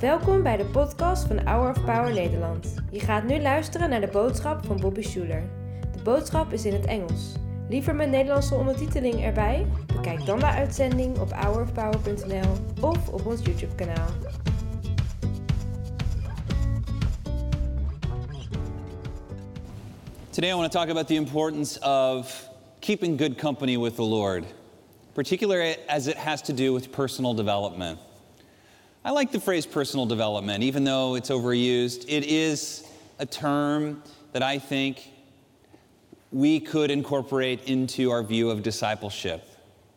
Welkom bij de podcast van Hour of Power Nederland. Je gaat nu luisteren naar de boodschap van Bobby Schuler. De boodschap is in het Engels. Liever met Nederlandse ondertiteling erbij? Bekijk dan de uitzending op hourofpower.nl of op ons YouTube kanaal. Today, I want to talk about the importance of keeping good company with the Lord, particularly as it has to do with personal development. I like the phrase personal development, even though it's overused. It is a term that I think we could incorporate into our view of discipleship.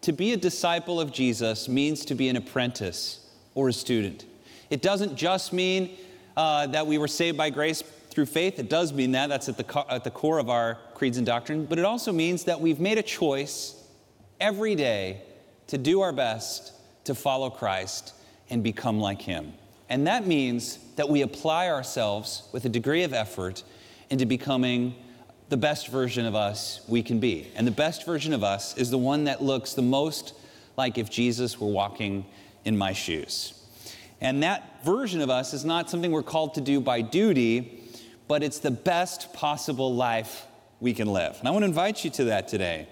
To be a disciple of Jesus means to be an apprentice or a student. It doesn't just mean uh, that we were saved by grace through faith. It does mean that. That's at the, co- at the core of our creeds and doctrine. But it also means that we've made a choice every day to do our best to follow Christ and become like Him. And that means that we apply ourselves with a degree of effort into becoming the best version of us we can be. And the best version of us is the one that looks the most like if Jesus were walking in my shoes. And that version of us is not something we're called to do by duty, but it's the best possible life we can live. And I want to invite you to that today.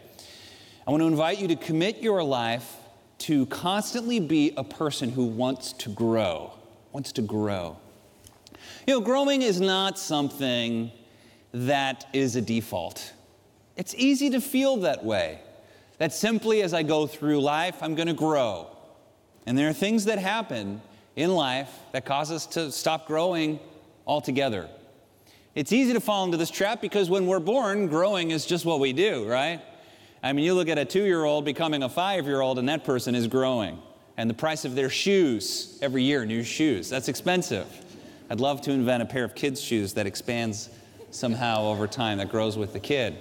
I want to invite you to commit your life to constantly be a person who wants to grow, wants to grow. You know, growing is not something that is a default. It's easy to feel that way. That simply as I go through life, I'm going to grow. And there are things that happen in life that cause us to stop growing altogether. It's easy to fall into this trap because when we're born, growing is just what we do, right? I mean, you look at a two year old becoming a five year old, and that person is growing. And the price of their shoes, every year, new shoes, that's expensive. I'd love to invent a pair of kids' shoes that expands somehow over time, that grows with the kid.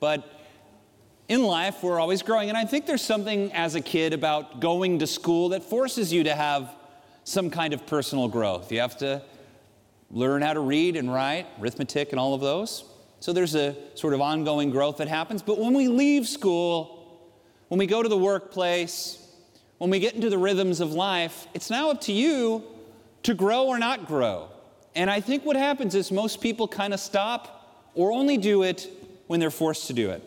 But in life, we're always growing. And I think there's something as a kid about going to school that forces you to have some kind of personal growth. You have to learn how to read and write, arithmetic, and all of those. So there's a sort of ongoing growth that happens. But when we leave school, when we go to the workplace, when we get into the rhythms of life, it's now up to you to grow or not grow. And I think what happens is most people kind of stop or only do it when they're forced to do it.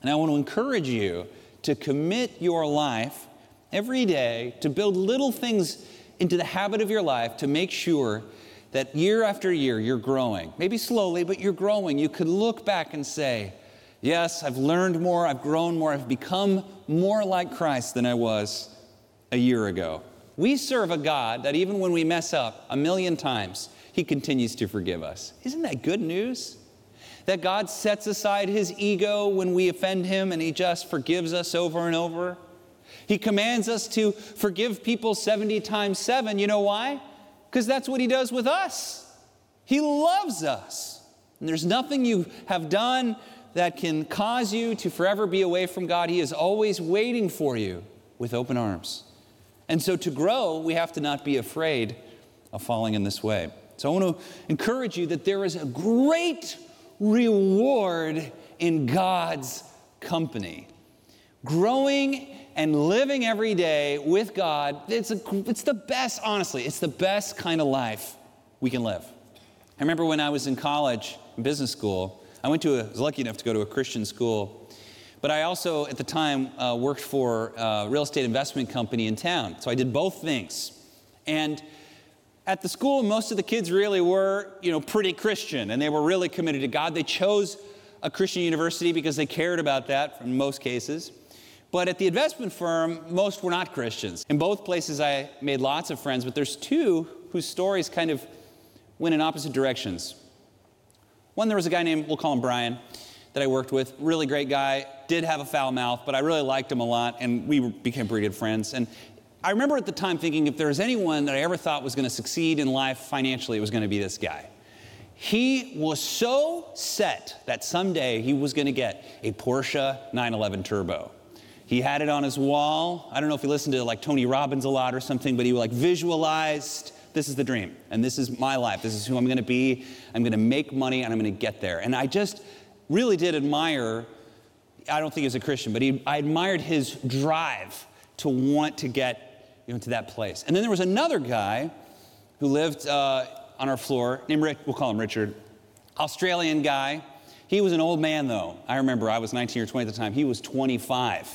And I want to encourage you to commit your life every day to build little things into the habit of your life to make sure that year after year you're growing. Maybe slowly, but you're growing. You could look back and say, Yes, I've learned more, I've grown more, I've become more like Christ than I was a year ago. We serve a God that even when we mess up a million times, He continues to forgive us. Isn't that good news? That God sets aside His ego when we offend Him and He just forgives us over and over. He commands us to forgive people 70 times 7. You know why? Because that's what He does with us. He loves us. And there's nothing you have done that can cause you to forever be away from God. He is always waiting for you with open arms. And so to grow, we have to not be afraid of falling in this way. So I want to encourage you that there is a great reward in God's company. Growing and living every day with God, it's, a, it's the best, honestly, it's the best kind of life we can live. I remember when I was in college, in business school, I went to a, was lucky enough to go to a Christian school, but I also, at the time, uh, worked for a real estate investment company in town. So I did both things. And at the school, most of the kids really were, you know, pretty Christian, and they were really committed to God. They chose a Christian university because they cared about that in most cases. But at the investment firm, most were not Christians. In both places, I made lots of friends, but there's two whose stories kind of went in opposite directions. One, there was a guy named, we'll call him Brian, that I worked with, really great guy, did have a foul mouth, but I really liked him a lot, and we became pretty good friends. And I remember at the time thinking if there was anyone that I ever thought was going to succeed in life financially, it was going to be this guy. He was so set that someday he was going to get a Porsche 911 Turbo. He had it on his wall. I don't know if he listened to like Tony Robbins a lot or something, but he like visualized this is the dream and this is my life. This is who I'm going to be. I'm going to make money and I'm going to get there. And I just really did admire I don't think he was a Christian, but he, I admired his drive to want to get you know, to that place. And then there was another guy who lived uh, on our floor named Rick, we'll call him Richard, Australian guy. He was an old man though. I remember I was 19 or 20 at the time. He was 25.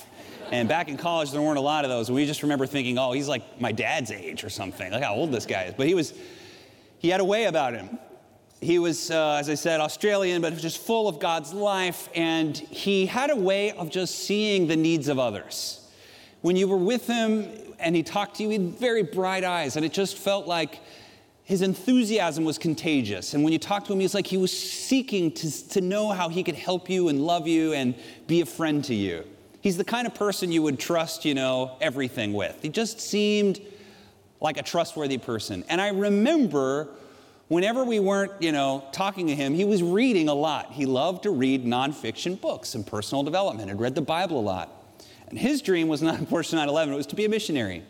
And back in college, there weren't a lot of those. We just remember thinking, oh, he's like my dad's age or something. Look how old this guy is. But he was, he had a way about him. He was, uh, as I said, Australian, but just full of God's life. And he had a way of just seeing the needs of others. When you were with him and he talked to you, he had very bright eyes. And it just felt like his enthusiasm was contagious. And when you talked to him, he was like he was seeking to, to know how he could help you and love you and be a friend to you. He's the kind of person you would trust, you know, everything with. He just seemed like a trustworthy person. And I remember whenever we weren't, you know, talking to him, he was reading a lot. He loved to read nonfiction books and personal development and read the Bible a lot. And his dream was not, unfortunately, 9 11, it was to be a missionary.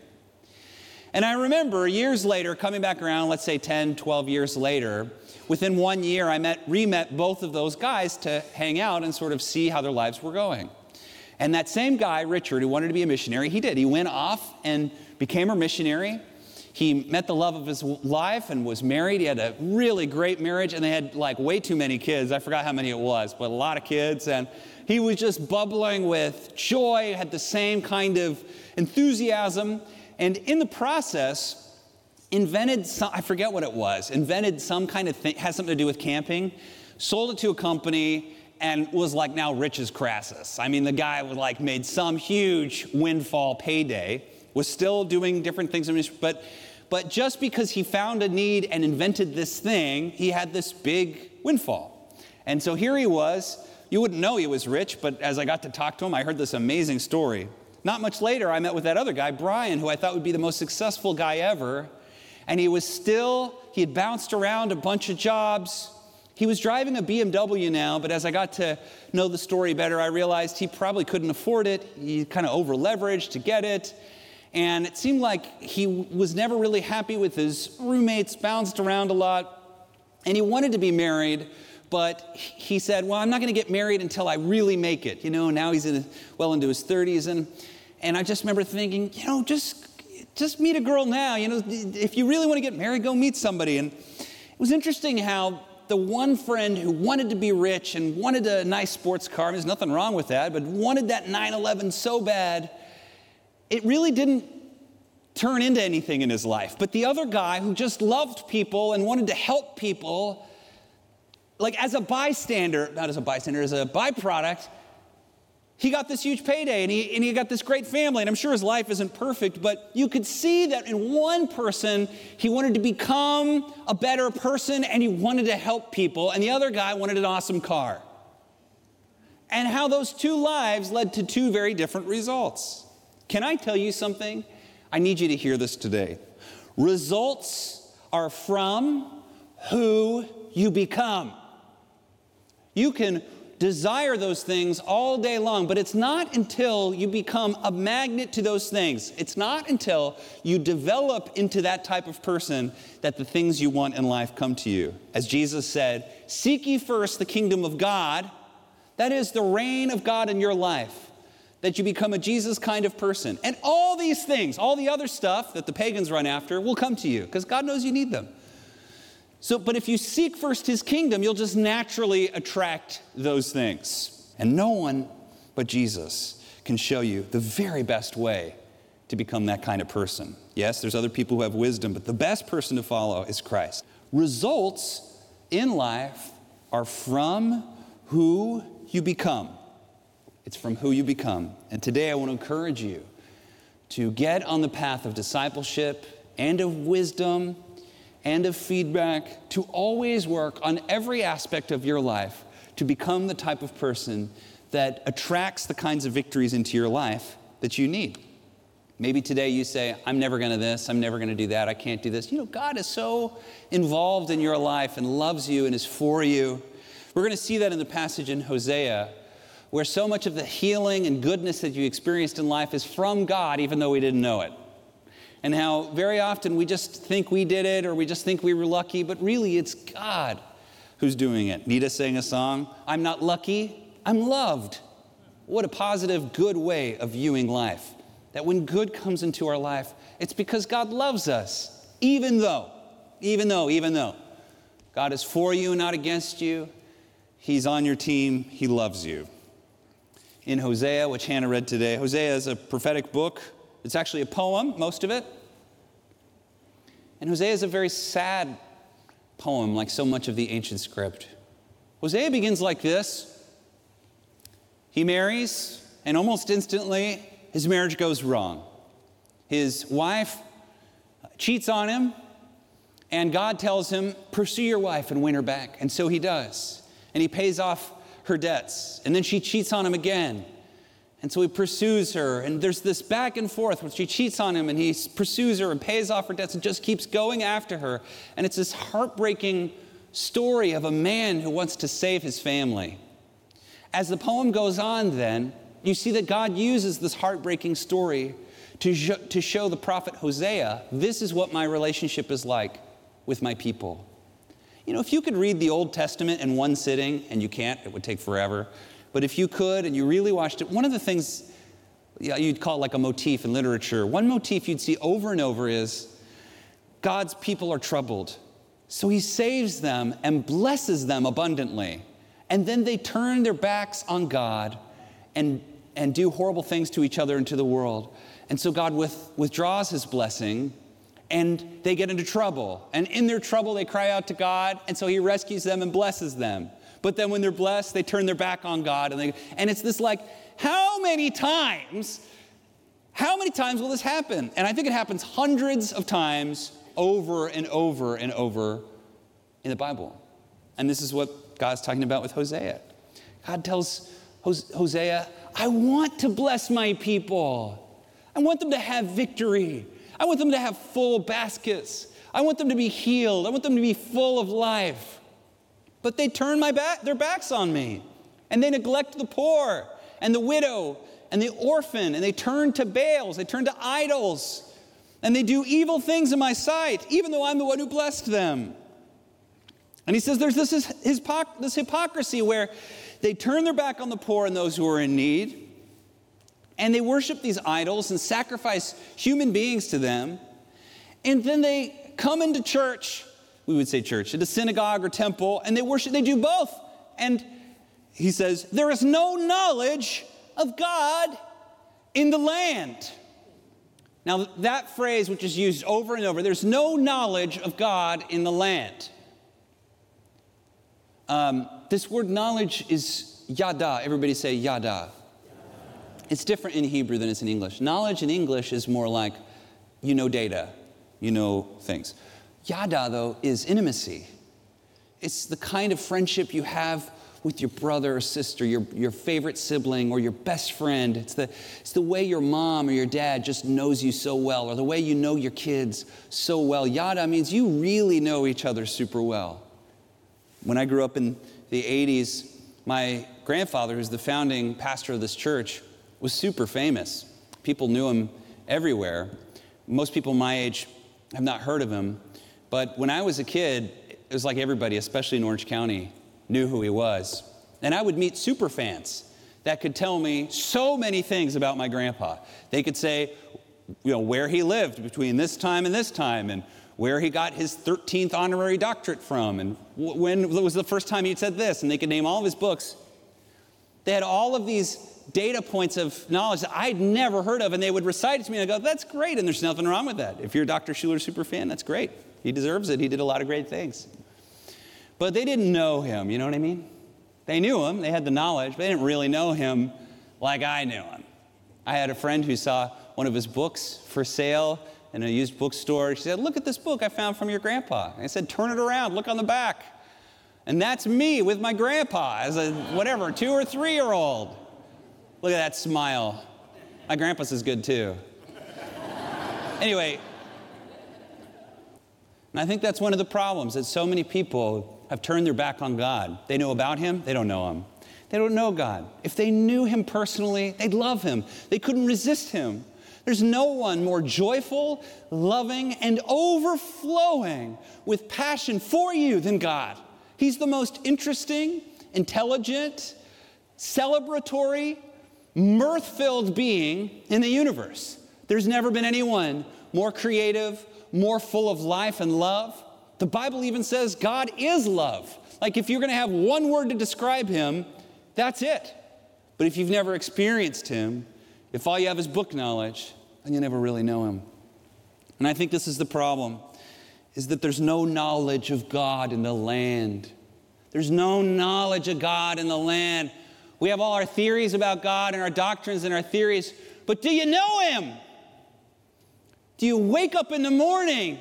And I remember years later, coming back around, let's say 10, 12 years later, within one year, I met, re-met both of those guys to hang out and sort of see how their lives were going. And that same guy, Richard, who wanted to be a missionary, he did. He went off and became a missionary. He met the love of his life and was married. He had a really great marriage, and they had like way too many kids. I forgot how many it was, but a lot of kids. And he was just bubbling with joy, had the same kind of enthusiasm. And in the process, invented some, I forget what it was, invented some kind of thing, has something to do with camping, sold it to a company, and was like now rich as Crassus. I mean, the guy was like made some huge windfall payday, was still doing different things, but but just because he found a need and invented this thing, he had this big windfall. And so here he was. You wouldn't know he was rich, but as I got to talk to him, I heard this amazing story. Not much later, I met with that other guy, Brian, who I thought would be the most successful guy ever. And he was still, he had bounced around a bunch of jobs. He was driving a BMW now, but as I got to know the story better, I realized he probably couldn't afford it. He kind of over leveraged to get it. And it seemed like he was never really happy with his roommates, bounced around a lot, and he wanted to be married, but he said, Well, I'm not going to get married until I really make it. You know, now he's in, well into his 30s. And, and I just remember thinking, you know, just, just meet a girl now. You know, if you really want to get married, go meet somebody. And it was interesting how the one friend who wanted to be rich and wanted a nice sports car, there's nothing wrong with that, but wanted that 911 so bad, it really didn't turn into anything in his life. But the other guy who just loved people and wanted to help people, like as a bystander, not as a bystander, as a byproduct, he got this huge payday and he, and he got this great family. And I'm sure his life isn't perfect, but you could see that in one person, he wanted to become a better person and he wanted to help people. And the other guy wanted an awesome car. And how those two lives led to two very different results. Can I tell you something? I need you to hear this today. Results are from who you become. You can desire those things all day long, but it's not until you become a magnet to those things, it's not until you develop into that type of person that the things you want in life come to you. As Jesus said, Seek ye first the kingdom of God, that is the reign of God in your life. That you become a Jesus kind of person. And all these things, all the other stuff that the pagans run after, will come to you because God knows you need them. So, but if you seek first his kingdom, you'll just naturally attract those things. And no one but Jesus can show you the very best way to become that kind of person. Yes, there's other people who have wisdom, but the best person to follow is Christ. Results in life are from who you become. It's from who you become. And today I want to encourage you to get on the path of discipleship and of wisdom and of feedback, to always work on every aspect of your life to become the type of person that attracts the kinds of victories into your life that you need. Maybe today you say, I'm never going to this, I'm never going to do that, I can't do this. You know, God is so involved in your life and loves you and is for you. We're going to see that in the passage in Hosea, where so much of the healing and goodness that you experienced in life is from God, even though we didn't know it and how very often we just think we did it or we just think we were lucky, but really it's God who's doing it. Nita sang a song, I'm not lucky, I'm loved. What a positive, good way of viewing life. that when good comes into our life, it's because God loves us, even though, even though, even though God is for you, not against you. He's on your team, He loves you. In Hosea, which Hannah read today, Hosea is a prophetic book. It's actually a poem, most of it. And Hosea is a very sad poem, like so much of the ancient script. Hosea begins like this He marries, and almost instantly, his marriage goes wrong. His wife cheats on him, and God tells him, Pursue your wife and win her back. And so he does. And he pays off her debts. And then she cheats on him again. And so he pursues her, and there's this back and forth where she cheats on him, and he pursues her and pays off her debts and just keeps going after her. And it's this heartbreaking story of a man who wants to save his family. As the poem goes on, then, you see that God uses this heartbreaking story to, sh- to show the prophet Hosea this is what my relationship is like with my people. You know, if you could read the Old Testament in one sitting, and you can't, it would take forever. But if you could and you really watched it, one of the things yeah, you'd call it like a motif in literature, one motif you'd see over and over is God's people are troubled. So he saves them and blesses them abundantly. And then they turn their backs on God and, and do horrible things to each other and to the world. And so God with, withdraws his blessing and they get into trouble. And in their trouble, they cry out to God. And so he rescues them and blesses them. But then when they're blessed, they turn their back on God. And, they, and it's this like, how many times, how many times will this happen? And I think it happens hundreds of times over and over and over in the Bible. And this is what God's talking about with Hosea. God tells Hosea, I want to bless my people. I want them to have victory. I want them to have full baskets. I want them to be healed. I want them to be full of life. But they turn my back, their backs on me, and they neglect the poor and the widow and the orphan, and they turn to Baals, they turn to idols, and they do evil things in my sight, even though I'm the one who blessed them. And he says there's this, this hypocrisy where they turn their back on the poor and those who are in need, and they worship these idols and sacrifice human beings to them, and then they come into church we would say church, at a synagogue or temple, and they worship, they do both. And he says, There is no knowledge of God in the land. Now, that phrase, which is used over and over, there's no knowledge of God in the land. Um, this word knowledge is yada. Everybody say yada. It's different in Hebrew than it's in English. Knowledge in English is more like you know data, you know things. Yada, though, is intimacy. It's the kind of friendship you have with your brother or sister, your, your favorite sibling, or your best friend. It's the, it's the way your mom or your dad just knows you so well, or the way you know your kids so well. Yada means you really know each other super well. When I grew up in the 80s, my grandfather, who's the founding pastor of this church, was super famous. People knew him everywhere. Most people my age have not heard of him. But when I was a kid, it was like everybody, especially in Orange County, knew who he was. And I would meet super fans that could tell me so many things about my grandpa. They could say, you know, where he lived between this time and this time, and where he got his 13th honorary doctorate from, and when was the first time he said this, and they could name all of his books. They had all of these data points of knowledge that I'd never heard of, and they would recite it to me, and I go, that's great, and there's nothing wrong with that. If you're a Dr. Schuller super fan, that's great. He deserves it. He did a lot of great things. But they didn't know him, you know what I mean? They knew him, they had the knowledge, but they didn't really know him like I knew him. I had a friend who saw one of his books for sale in a used bookstore. She said, Look at this book I found from your grandpa. I said, Turn it around, look on the back. And that's me with my grandpa as a whatever, two or three year old. Look at that smile. My grandpa's is good too. anyway, and I think that's one of the problems that so many people have turned their back on God. They know about Him, they don't know Him. They don't know God. If they knew Him personally, they'd love Him. They couldn't resist Him. There's no one more joyful, loving, and overflowing with passion for you than God. He's the most interesting, intelligent, celebratory, mirth filled being in the universe. There's never been anyone more creative, more full of life and love. The Bible even says God is love. Like if you're going to have one word to describe him, that's it. But if you've never experienced him, if all you have is book knowledge, then you never really know him. And I think this is the problem is that there's no knowledge of God in the land. There's no knowledge of God in the land. We have all our theories about God and our doctrines and our theories, but do you know him? Do you wake up in the morning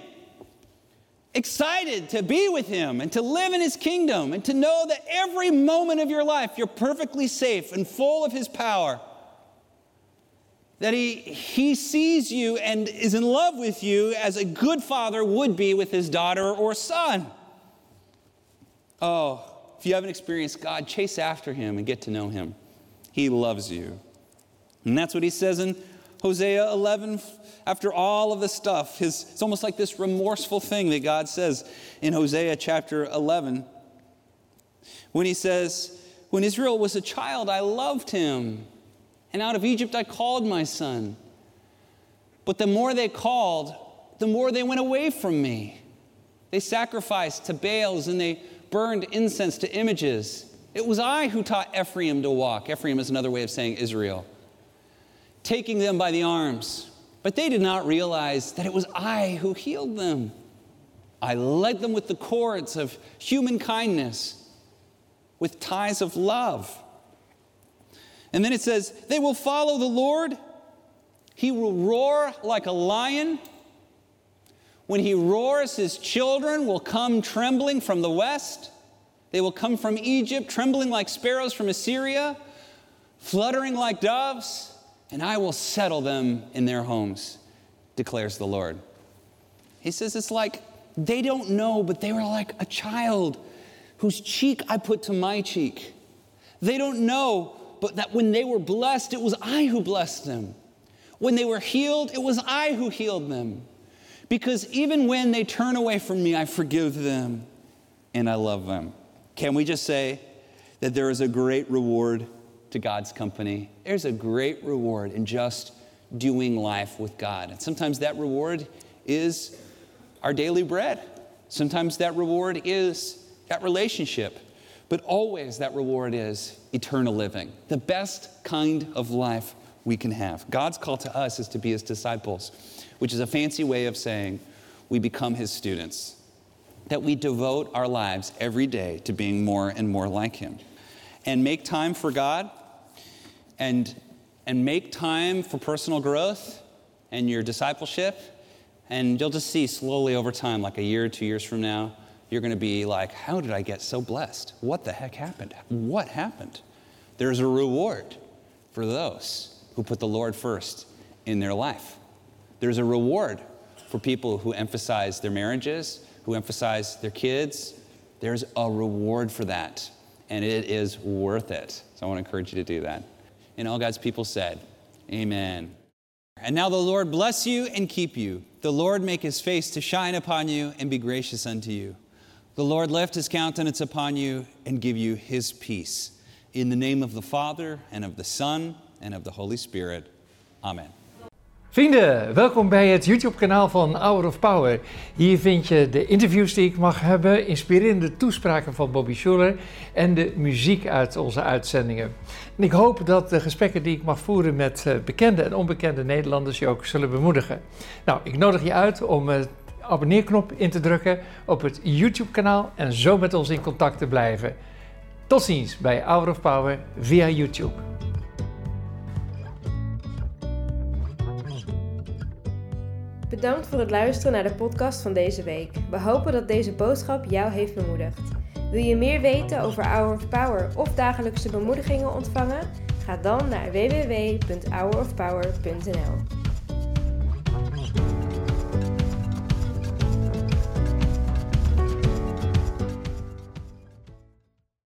excited to be with Him and to live in His kingdom and to know that every moment of your life you're perfectly safe and full of His power? That he, he sees you and is in love with you as a good father would be with his daughter or son. Oh, if you haven't experienced God, chase after him and get to know him. He loves you. And that's what he says in Hosea 11, after all of the stuff, his, it's almost like this remorseful thing that God says in Hosea chapter 11. When he says, When Israel was a child, I loved him, and out of Egypt I called my son. But the more they called, the more they went away from me. They sacrificed to Baals and they burned incense to images. It was I who taught Ephraim to walk. Ephraim is another way of saying Israel taking them by the arms. But they did not realize that it was I who healed them. I led them with the cords of human kindness, with ties of love. And then it says, They will follow the Lord. He will roar like a lion. When he roars, his children will come trembling from the west. They will come from Egypt, trembling like sparrows from Assyria, fluttering like doves and I will settle them in their homes, declares the Lord. He says it's like they don't know, but they were like a child whose cheek I put to my cheek. They don't know, but that when they were blessed, it was I who blessed them. When they were healed, it was I who healed them. Because even when they turn away from me, I forgive them and I love them. Can we just say that there is a great reward to God's company. There's a great reward in just doing life with God. And sometimes that reward is our daily bread. Sometimes that reward is that relationship. But always that reward is eternal living, the best kind of life we can have. God's call to us is to be his disciples, which is a fancy way of saying we become his students, that we devote our lives every day to being more and more like him and make time for God and, and make time for personal growth and your discipleship. And you'll just see slowly over time, like a year or two years from now, you're going to be like, How did I get so blessed? What the heck happened? What happened? There's a reward for those who put the Lord first in their life. There's a reward for people who emphasize their marriages, who emphasize their kids. There's a reward for that and it is worth it. So I want to encourage you to do that. And all God's people said, Amen. And now the Lord bless you and keep you. The Lord make his face to shine upon you and be gracious unto you. The Lord lift his countenance upon you and give you his peace. In the name of the Father, and of the Son, and of the Holy Spirit. Amen. Vrienden, welkom bij het YouTube-kanaal van Hour of Power. Hier vind je de interviews die ik mag hebben, inspirerende toespraken van Bobby Schuller en de muziek uit onze uitzendingen. En ik hoop dat de gesprekken die ik mag voeren met eh, bekende en onbekende Nederlanders je ook zullen bemoedigen. Nou, ik nodig je uit om het abonneerknop in te drukken op het YouTube-kanaal en zo met ons in contact te blijven. Tot ziens bij Hour of Power via YouTube. Bedankt voor het luisteren naar de podcast van deze week. We hopen dat deze boodschap jou heeft bemoedigd. Wil je meer weten over Hour of Power of dagelijkse bemoedigingen ontvangen? Ga dan naar www.hourofpower.nl.